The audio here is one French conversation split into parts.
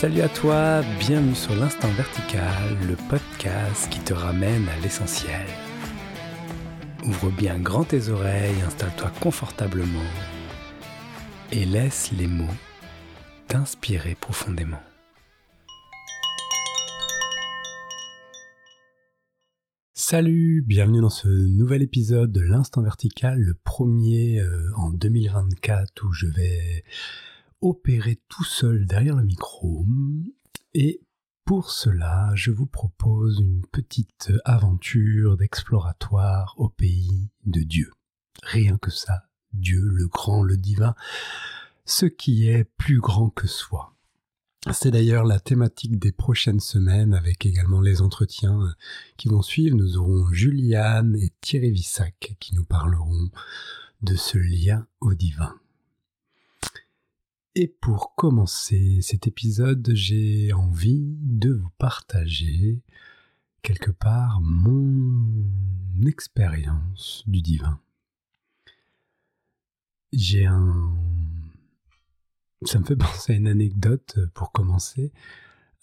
Salut à toi, bienvenue sur l'Instant Vertical, le podcast qui te ramène à l'essentiel. Ouvre bien grand tes oreilles, installe-toi confortablement et laisse les mots t'inspirer profondément. Salut, bienvenue dans ce nouvel épisode de l'Instant Vertical, le premier euh, en 2024 où je vais opérer tout seul derrière le micro. Et pour cela, je vous propose une petite aventure d'exploratoire au pays de Dieu. Rien que ça, Dieu, le grand, le divin, ce qui est plus grand que soi. C'est d'ailleurs la thématique des prochaines semaines avec également les entretiens qui vont suivre. Nous aurons Juliane et Thierry Vissac qui nous parleront de ce lien au divin. Et pour commencer cet épisode, j'ai envie de vous partager quelque part mon expérience du divin. J'ai un... Ça me fait penser à une anecdote pour commencer.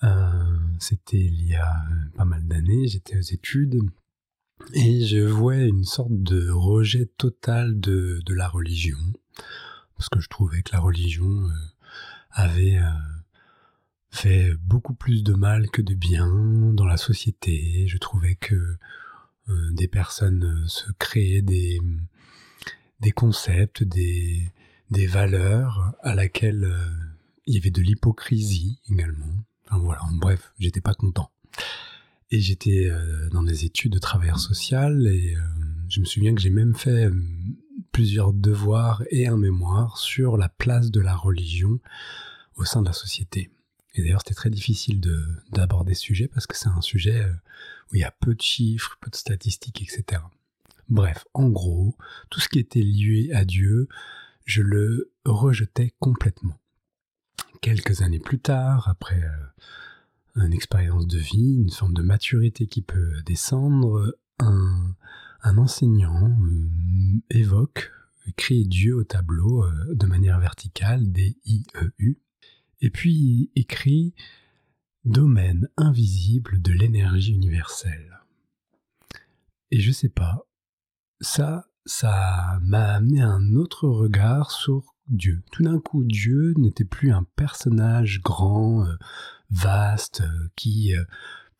Euh, c'était il y a pas mal d'années, j'étais aux études et je voyais une sorte de rejet total de la religion parce que je trouvais que la religion euh, avait euh, fait beaucoup plus de mal que de bien dans la société. Je trouvais que euh, des personnes se créaient des, des concepts, des, des valeurs à laquelle il y avait de l'hypocrisie également. Enfin voilà, en bref, j'étais pas content. Et j'étais dans des études de travailleur social et je me souviens que j'ai même fait plusieurs devoirs et un mémoire sur la place de la religion au sein de la société. Et d'ailleurs, c'était très difficile d'aborder ce sujet parce que c'est un sujet euh, où il y a peu de chiffres, peu de statistiques, etc. Bref, en gros, tout ce qui était lié à Dieu, je le rejetais complètement. Quelques années plus tard, après euh, une expérience de vie, une forme de maturité qui peut descendre, un, un enseignant euh, évoque, écrit Dieu au tableau euh, de manière verticale, D-I-E-U, et puis écrit domaine invisible de l'énergie universelle. Et je sais pas, ça, ça m'a amené un autre regard sur Dieu. Tout d'un coup, Dieu n'était plus un personnage grand, euh, vaste, qui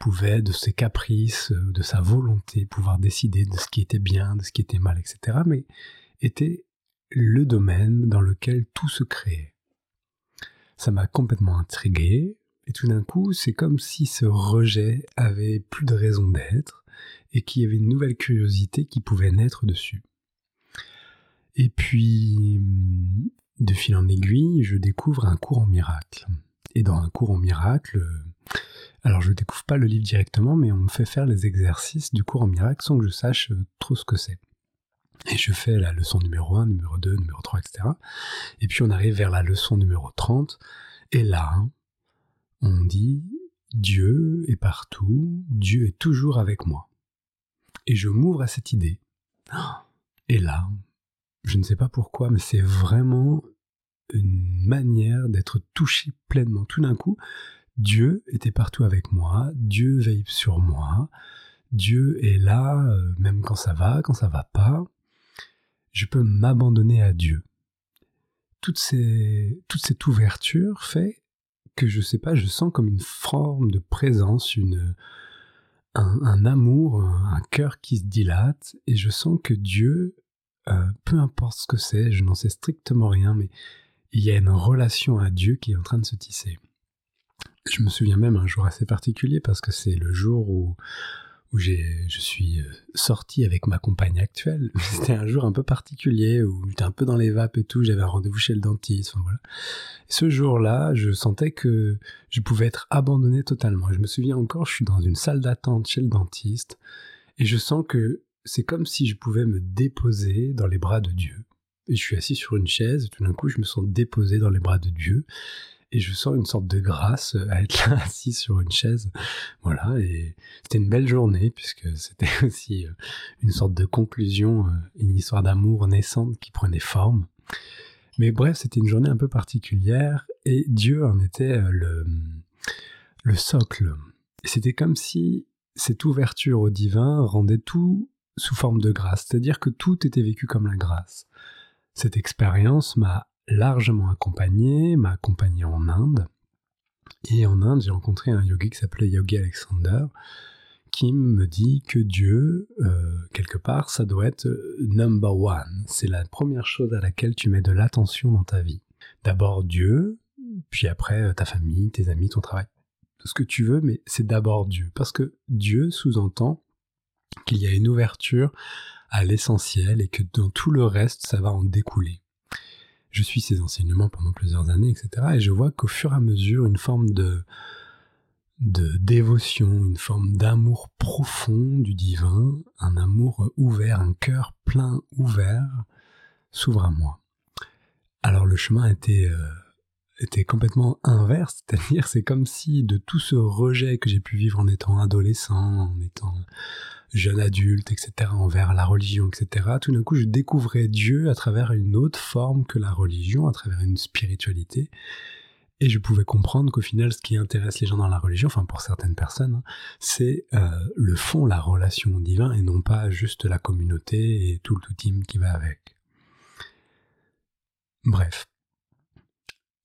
de ses caprices, euh, de sa volonté, pouvoir décider de ce qui était bien, de ce qui était mal, etc., mais était le domaine dans lequel tout se créait. Ça m'a complètement intrigué, et tout d'un coup, c'est comme si ce rejet avait plus de raison d'être, et qu'il y avait une nouvelle curiosité qui pouvait naître dessus. Et puis, de fil en aiguille, je découvre un cours miracle. Et dans un cours en miracle, alors je découvre pas le livre directement, mais on me fait faire les exercices du cours en miracle sans que je sache euh, trop ce que c'est. Et je fais la leçon numéro 1, numéro 2, numéro 3, etc. Et puis on arrive vers la leçon numéro 30, et là, on dit Dieu est partout, Dieu est toujours avec moi. Et je m'ouvre à cette idée. Et là, je ne sais pas pourquoi, mais c'est vraiment une manière d'être touché pleinement. Tout d'un coup, Dieu était partout avec moi, Dieu veille sur moi, Dieu est là, euh, même quand ça va, quand ça va pas. Je peux m'abandonner à Dieu. Toute, cette ouverture fait que je sais pas, je sens comme une forme de présence, une, un, amour, un, cœur qui se dilate, et je sens que Dieu, euh, peu importe ce que c'est, je n'en sais strictement rien, mais il y a une relation à Dieu qui est en train de se tisser. Je me souviens même un jour assez particulier parce que c'est le jour où, où je suis euh, sorti avec ma compagne actuelle. C'était un jour un peu particulier où j'étais un peu dans les vapes et tout, j'avais un rendez-vous chez le dentiste, enfin voilà. ce jour-là, je sentais que je pouvais être abandonné totalement. Je me souviens encore, je suis dans une salle d'attente chez le dentiste et je sens que c'est comme si je pouvais me déposer dans les bras de Dieu. Et je suis assis sur une chaise et tout d'un coup, je me sens déposé dans les bras de Dieu et je sens une sorte de grâce à être là assis sur une chaise. Voilà, et c'était une belle journée puisque c'était aussi euh, une sorte de conclusion, euh, une histoire d'amour naissante qui prenait forme. Mais bref, c'était une journée un peu particulière et Dieu en était euh, le, le socle. C'était comme si cette ouverture au divin rendait tout sous forme de grâce, c'est-à-dire que tout était vécu comme la grâce. Cette expérience m'a largement accompagné, m'a accompagné en Inde. Et en Inde, j'ai rencontré un yogi qui s'appelait Yogi Alexander, qui me dit que Dieu, euh, quelque part, ça doit être euh, number one. C'est la première chose à laquelle tu mets de l'attention dans ta vie. D'abord Dieu, puis après euh, ta famille, tes amis, ton travail, tout ce que tu veux, mais c'est d'abord Dieu. Parce que Dieu sous-entend qu'il y a une ouverture à l'essentiel et que dans tout le reste, ça va en découler. Je suis ces enseignements pendant plusieurs années, etc. Et je vois qu'au fur et à mesure, une forme de, de dévotion, une forme d'amour profond du divin, un amour ouvert, un cœur plein ouvert, s'ouvre à moi. Alors le chemin était, euh, était complètement inverse, c'est-à-dire c'est comme si de tout ce rejet que j'ai pu vivre en étant adolescent, en étant jeune adulte, etc., envers la religion, etc., tout d'un coup, je découvrais Dieu à travers une autre forme que la religion, à travers une spiritualité. Et je pouvais comprendre qu'au final, ce qui intéresse les gens dans la religion, enfin pour certaines personnes, hein, c'est euh, le fond, la relation au divin, et non pas juste la communauté et tout le tout team qui va avec. Bref.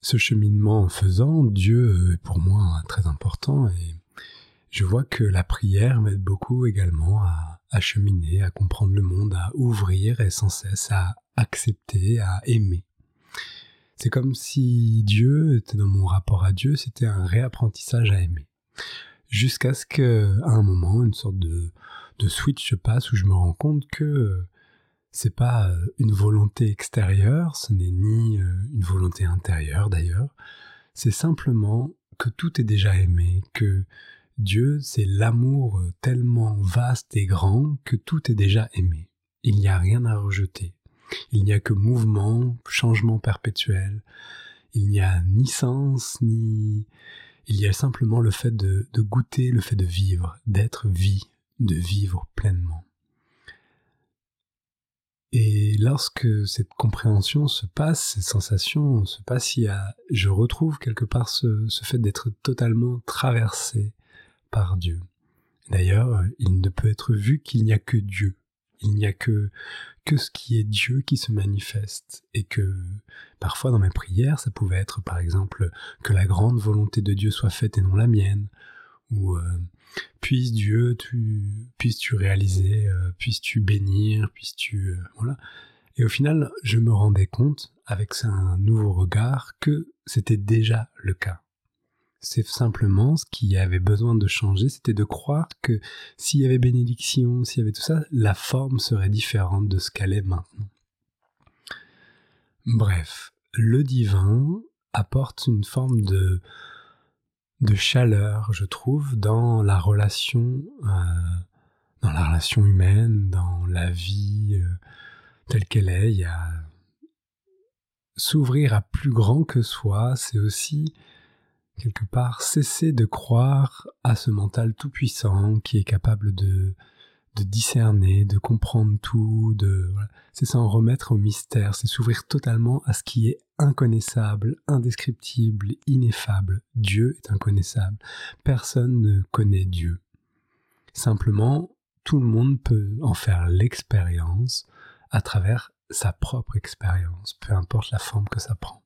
Ce cheminement en faisant, Dieu est pour moi très important et je vois que la prière m'aide beaucoup également à, cheminer, à comprendre le monde, à ouvrir et sans cesse à accepter, à aimer. C'est comme si Dieu était dans mon rapport à Dieu, c'était un réapprentissage à aimer. Jusqu'à ce que, à un moment, une sorte de, de switch se passe où je me rends compte que c'est pas euh, une volonté extérieure, ce n'est ni euh, une volonté intérieure d'ailleurs, c'est simplement que tout est déjà aimé, que Dieu, c'est l'amour tellement vaste et grand que tout est déjà aimé. Il n'y a rien à rejeter. Il n'y a que mouvement, changement perpétuel. Il n'y a ni sens, ni... Il y a simplement le fait de, de goûter, le fait de vivre, d'être vie, de vivre pleinement. Et lorsque cette compréhension se passe, cette sensation se passe, il y a, je retrouve quelque part ce, ce fait d'être totalement traversé par Dieu. D'ailleurs, il ne peut être vu qu'il n'y a que Dieu. Il n'y a que, que ce qui est Dieu qui se manifeste. Et que parfois dans mes prières, ça pouvait être par exemple que la grande volonté de Dieu soit faite et non la mienne. Ou euh, puisse Dieu, tu, puisses-tu réaliser, euh, puisses-tu bénir, puisses-tu... Euh, voilà. Et au final, je me rendais compte, avec un nouveau regard, que c'était déjà le cas. C'est simplement ce qui avait besoin de changer, c'était de croire que s'il y avait bénédiction, s'il y avait tout ça, la forme serait différente de ce qu'elle est maintenant. Bref, le divin apporte une forme de, de chaleur, je trouve, dans la relation, euh, dans la relation humaine, dans la vie euh, telle qu'elle est. Il a s'ouvrir à plus grand que soi, c'est aussi quelque part cesser de croire à ce mental tout-puissant qui est capable de, de discerner, de comprendre tout, de c'est s'en remettre au mystère, c'est s'ouvrir totalement à ce qui est inconnaissable, indescriptible, ineffable. Dieu est inconnaissable. Personne ne connaît Dieu. Simplement, tout le monde peut en faire l'expérience à travers sa propre expérience, peu importe la forme que ça prend.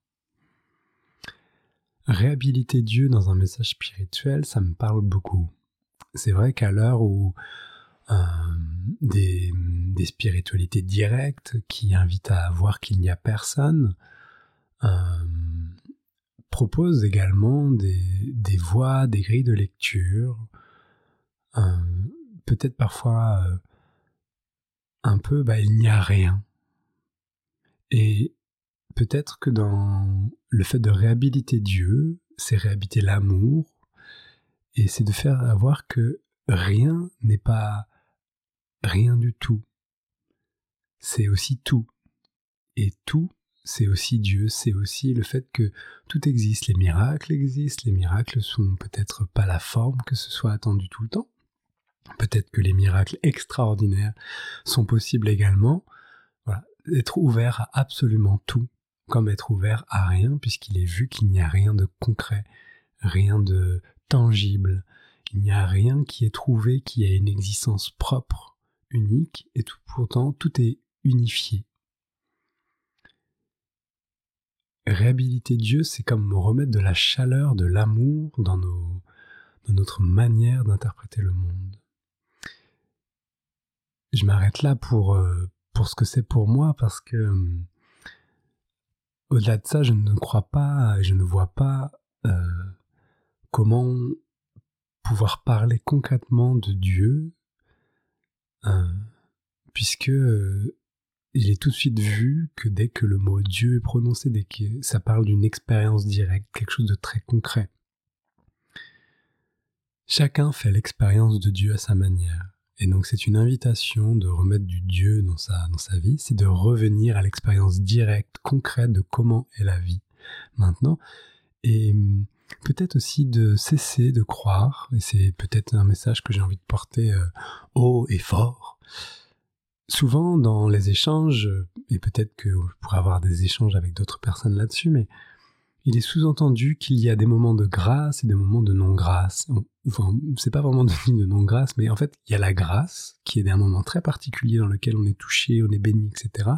Réhabiliter Dieu dans un message spirituel, ça me parle beaucoup. C'est vrai qu'à l'heure où euh, des, spiritualités directes qui invitent à voir qu'il n'y a personne. Euh, proposent également des, voies, des grilles de lecture, euh, peut-être parfois un peu, bah, il n'y a rien. Et peut-être que dans le fait de réhabiliter Dieu, c'est réhabiliter l'amour, et c'est de faire voir que rien n'est pas rien du tout. C'est aussi tout. Et tout, c'est aussi Dieu, c'est aussi le fait que tout existe. Les miracles existent, les miracles sont peut-être pas la forme que ce soit attendu tout le temps. Peut-être que les miracles extraordinaires sont possibles également. Voilà, être ouvert à absolument tout comme être ouvert à rien, puisqu'il est vu qu'il n'y a rien de concret, rien de tangible. Il n'y a rien qui est trouvé qui a une existence propre, unique, et tout, pourtant tout est unifié. Réhabiliter Dieu, c'est comme remettre de la chaleur, de l'amour dans, dans notre manière d'interpréter le monde. Je m'arrête là pour, euh, ce que c'est pour moi, parce que euh, au-delà de ça, je ne crois pas, je ne vois pas euh, comment pouvoir parler concrètement de Dieu, puisque il est tout de suite vu que dès que le mot Dieu est prononcé, dès ça parle d'une expérience directe, quelque chose de très concret. Chacun fait l'expérience de Dieu à sa manière. Et donc c'est une invitation de remettre du Dieu dans sa, dans sa vie, c'est de revenir à l'expérience directe, concrète de comment est la vie maintenant. Et hum, peut-être aussi de cesser de croire, et c'est peut-être un message que j'ai envie de porter euh, haut et fort, souvent dans les échanges, et peut-être que je pourrais avoir des échanges avec d'autres personnes là-dessus, mais il est sous-entendu qu'il y a des moments de grâce et des moments de non-grâce. Enfin, c'est pas vraiment de non-grâce, mais en fait, il y a la grâce, qui est un moment très particulier dans lequel on est touché, on est béni, etc.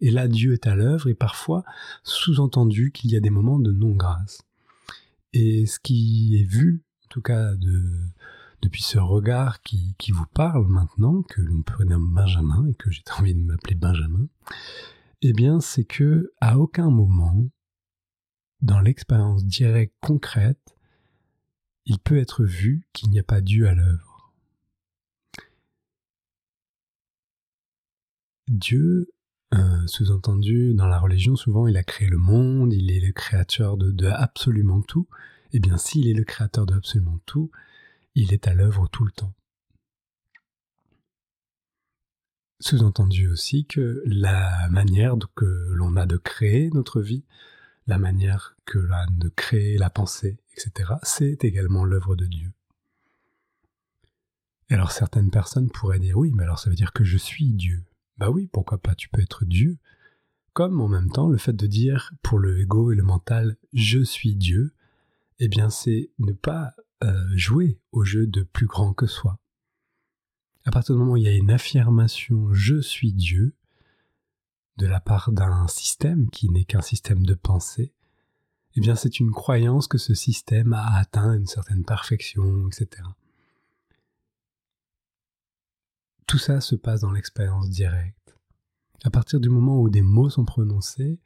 Et là, Dieu est à l'œuvre, et parfois, sous-entendu qu'il y a des moments de non-grâce. Et ce qui est vu, en tout cas de, depuis ce regard qui, qui vous parle maintenant, que l'on peut nommer Benjamin, et que j'ai envie de m'appeler Benjamin, eh bien, c'est que à aucun moment, dans l'expérience directe, concrète, il peut être vu qu'il n'y a pas Dieu à l'œuvre. Dieu, euh, sous-entendu dans la religion, souvent il a créé le monde, il est le créateur de, de absolument tout. Eh bien, s'il est le créateur de absolument tout, il est à l'œuvre tout le temps. Sous-entendu aussi que la manière que l'on a de créer notre vie, la manière que l'on a de créer la pensée, etc., c'est également l'œuvre de Dieu. Et alors certaines personnes pourraient dire oui, mais alors ça veut dire que je suis Dieu. Bah oui, pourquoi pas, tu peux être Dieu. Comme en même temps le fait de dire pour le ego et le mental je suis Dieu, eh bien c'est ne pas euh, jouer au jeu de plus grand que soi. À partir du moment où il y a une affirmation je suis Dieu de la part d'un système qui n'est qu'un système de pensée, eh bien c'est une croyance que ce système a atteint une certaine perfection, etc. Tout ça se passe dans l'expérience directe. À partir du moment où des mots sont prononcés,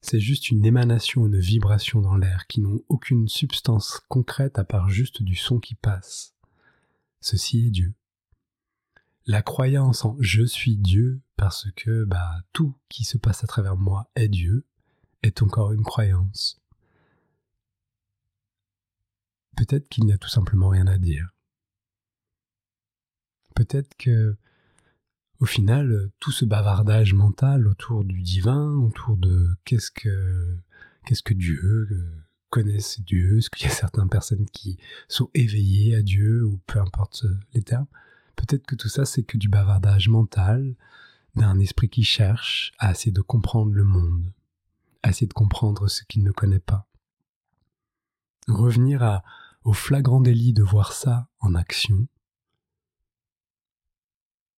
c'est juste une émanation, une vibration dans l'air qui n'ont aucune substance concrète à part juste du son qui passe. Ceci est Dieu. La croyance en je suis Dieu parce que bah tout qui se passe à travers moi est Dieu est encore une croyance. Peut-être qu'il n'y a tout simplement rien à dire. Peut-être que au final, tout ce bavardage mental autour du divin, autour de qu'est-ce que, qu'est-ce que Dieu, euh, connaissent Dieu, est-ce qu'il y a certaines personnes qui sont éveillées à Dieu, ou peu importe euh, les termes, peut-être que tout ça c'est que du bavardage mental, d'un esprit qui cherche à essayer de comprendre le monde, à essayer de comprendre ce qu'il ne connaît pas. Revenir à, au flagrant délit de voir ça en action,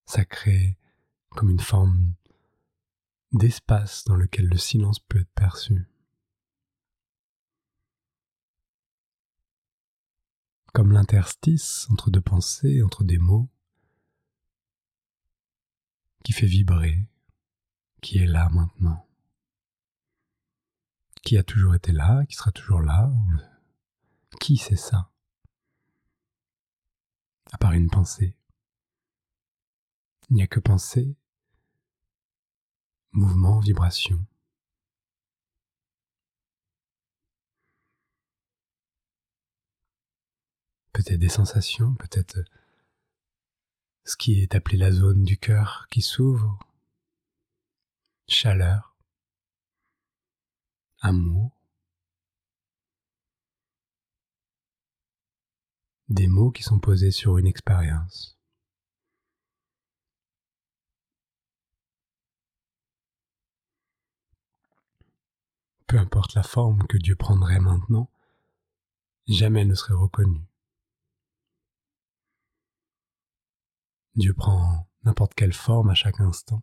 ça crée comme une forme d'espace dans lequel le silence peut être perçu. Comme l'interstice entre deux pensées, entre des mots, qui fait vibrer, qui est là maintenant, qui a toujours été là, qui sera toujours là. Qui c'est ça? À part une pensée. Il n'y a que penser, mouvement, vibration. Peut-être des sensations, peut-être ce qui est appelé la zone du cœur qui s'ouvre, chaleur, amour, des mots qui sont posés sur une expérience. peu importe la forme que Dieu prendrait maintenant, jamais ne serait reconnu. Dieu prend n'importe quelle forme à chaque instant,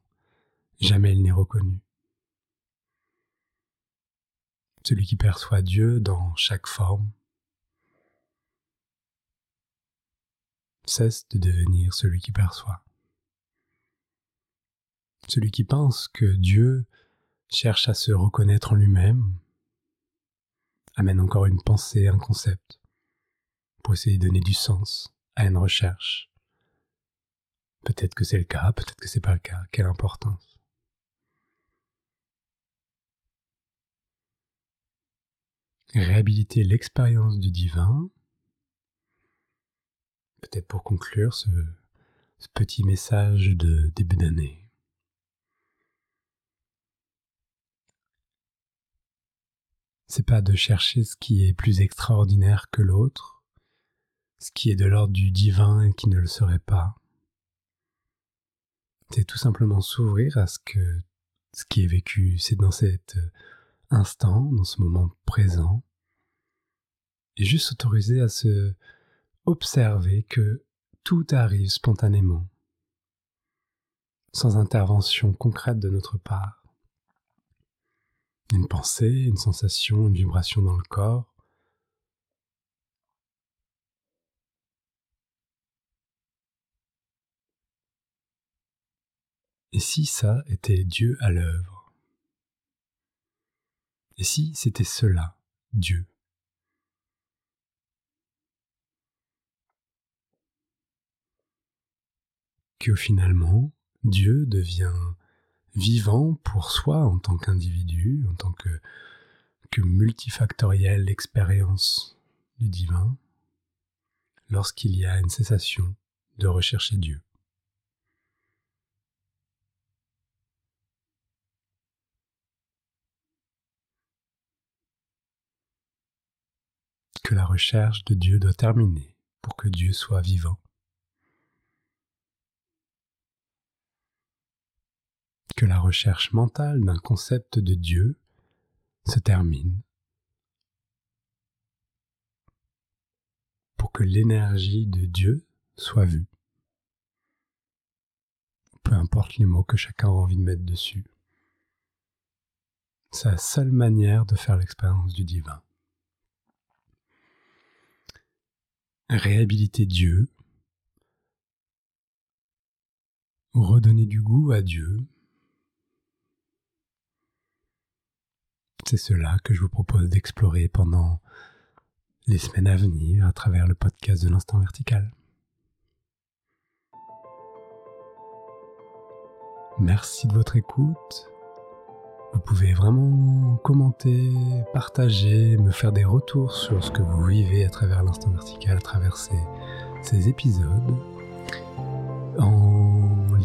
jamais il n'est reconnu. Celui qui perçoit Dieu dans chaque forme cesse de devenir celui qui perçoit. Celui qui pense que Dieu cherche à se reconnaître en lui-même amène encore une pensée, un concept, pour essayer de donner du sens à une recherche. Peut-être que c'est le cas, peut-être que c'est pas le cas, quelle importance. Réhabiliter l'expérience du divin, peut-être pour conclure ce, ce petit message de début d'année. C'est pas de chercher ce qui est plus extraordinaire que l'autre, ce qui est de l'ordre du divin et qui ne le serait pas. C'est tout simplement s'ouvrir à ce que ce qui est vécu, c'est dans cet instant, dans ce moment présent, et juste s'autoriser à se observer que tout arrive spontanément, sans intervention concrète de notre part une pensée, une sensation, une vibration dans le corps. Et si ça était Dieu à l'œuvre? Et si c'était cela, Dieu? Que finalement, Dieu devient vivant pour soi en tant qu'individu, en tant que, multifactorielle expérience du divin, lorsqu'il y a une cessation de rechercher Dieu. Que la recherche de Dieu doit terminer pour que Dieu soit vivant. La recherche mentale d'un concept de Dieu se termine pour que l'énergie de Dieu soit vue. Peu importe les mots que chacun a envie de mettre dessus. La seule manière de faire l'expérience du divin. Réhabiliter Dieu, redonner du goût à Dieu, C'est cela que je vous propose d'explorer pendant les semaines à venir à travers le podcast de l'instant vertical. Merci de votre écoute. Vous pouvez vraiment commenter, partager, me faire des retours sur ce que vous vivez à travers l'instant vertical, à travers ces, épisodes.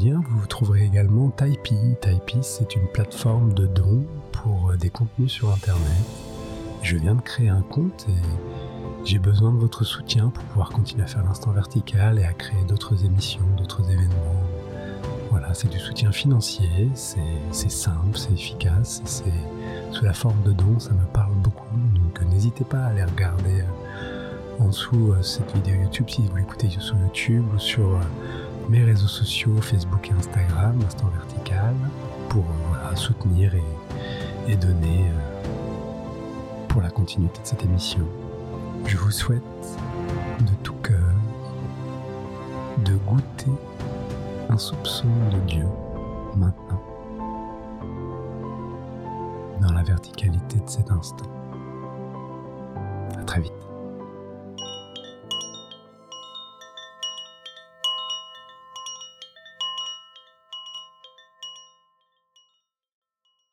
Vous trouverez également Typee. Typee, c'est une plateforme de dons pour euh, des contenus sur Internet. Je viens de créer un compte et j'ai besoin de votre soutien pour pouvoir continuer à faire l'instant vertical et à créer d'autres émissions, d'autres événements. Voilà, c'est du soutien financier, c'est simple, c'est efficace, c'est sous la forme de dons, ça me parle beaucoup. Donc euh, n'hésitez pas à aller regarder euh, en dessous cette vidéo YouTube si vous l'écoutez sur YouTube ou sur mes réseaux sociaux, Facebook et Instagram, Instant Vertical, pour soutenir et donner euh, pour la continuité de cette émission. Je vous souhaite de tout cœur de goûter un soupçon de Dieu maintenant, dans la verticalité de cet instant.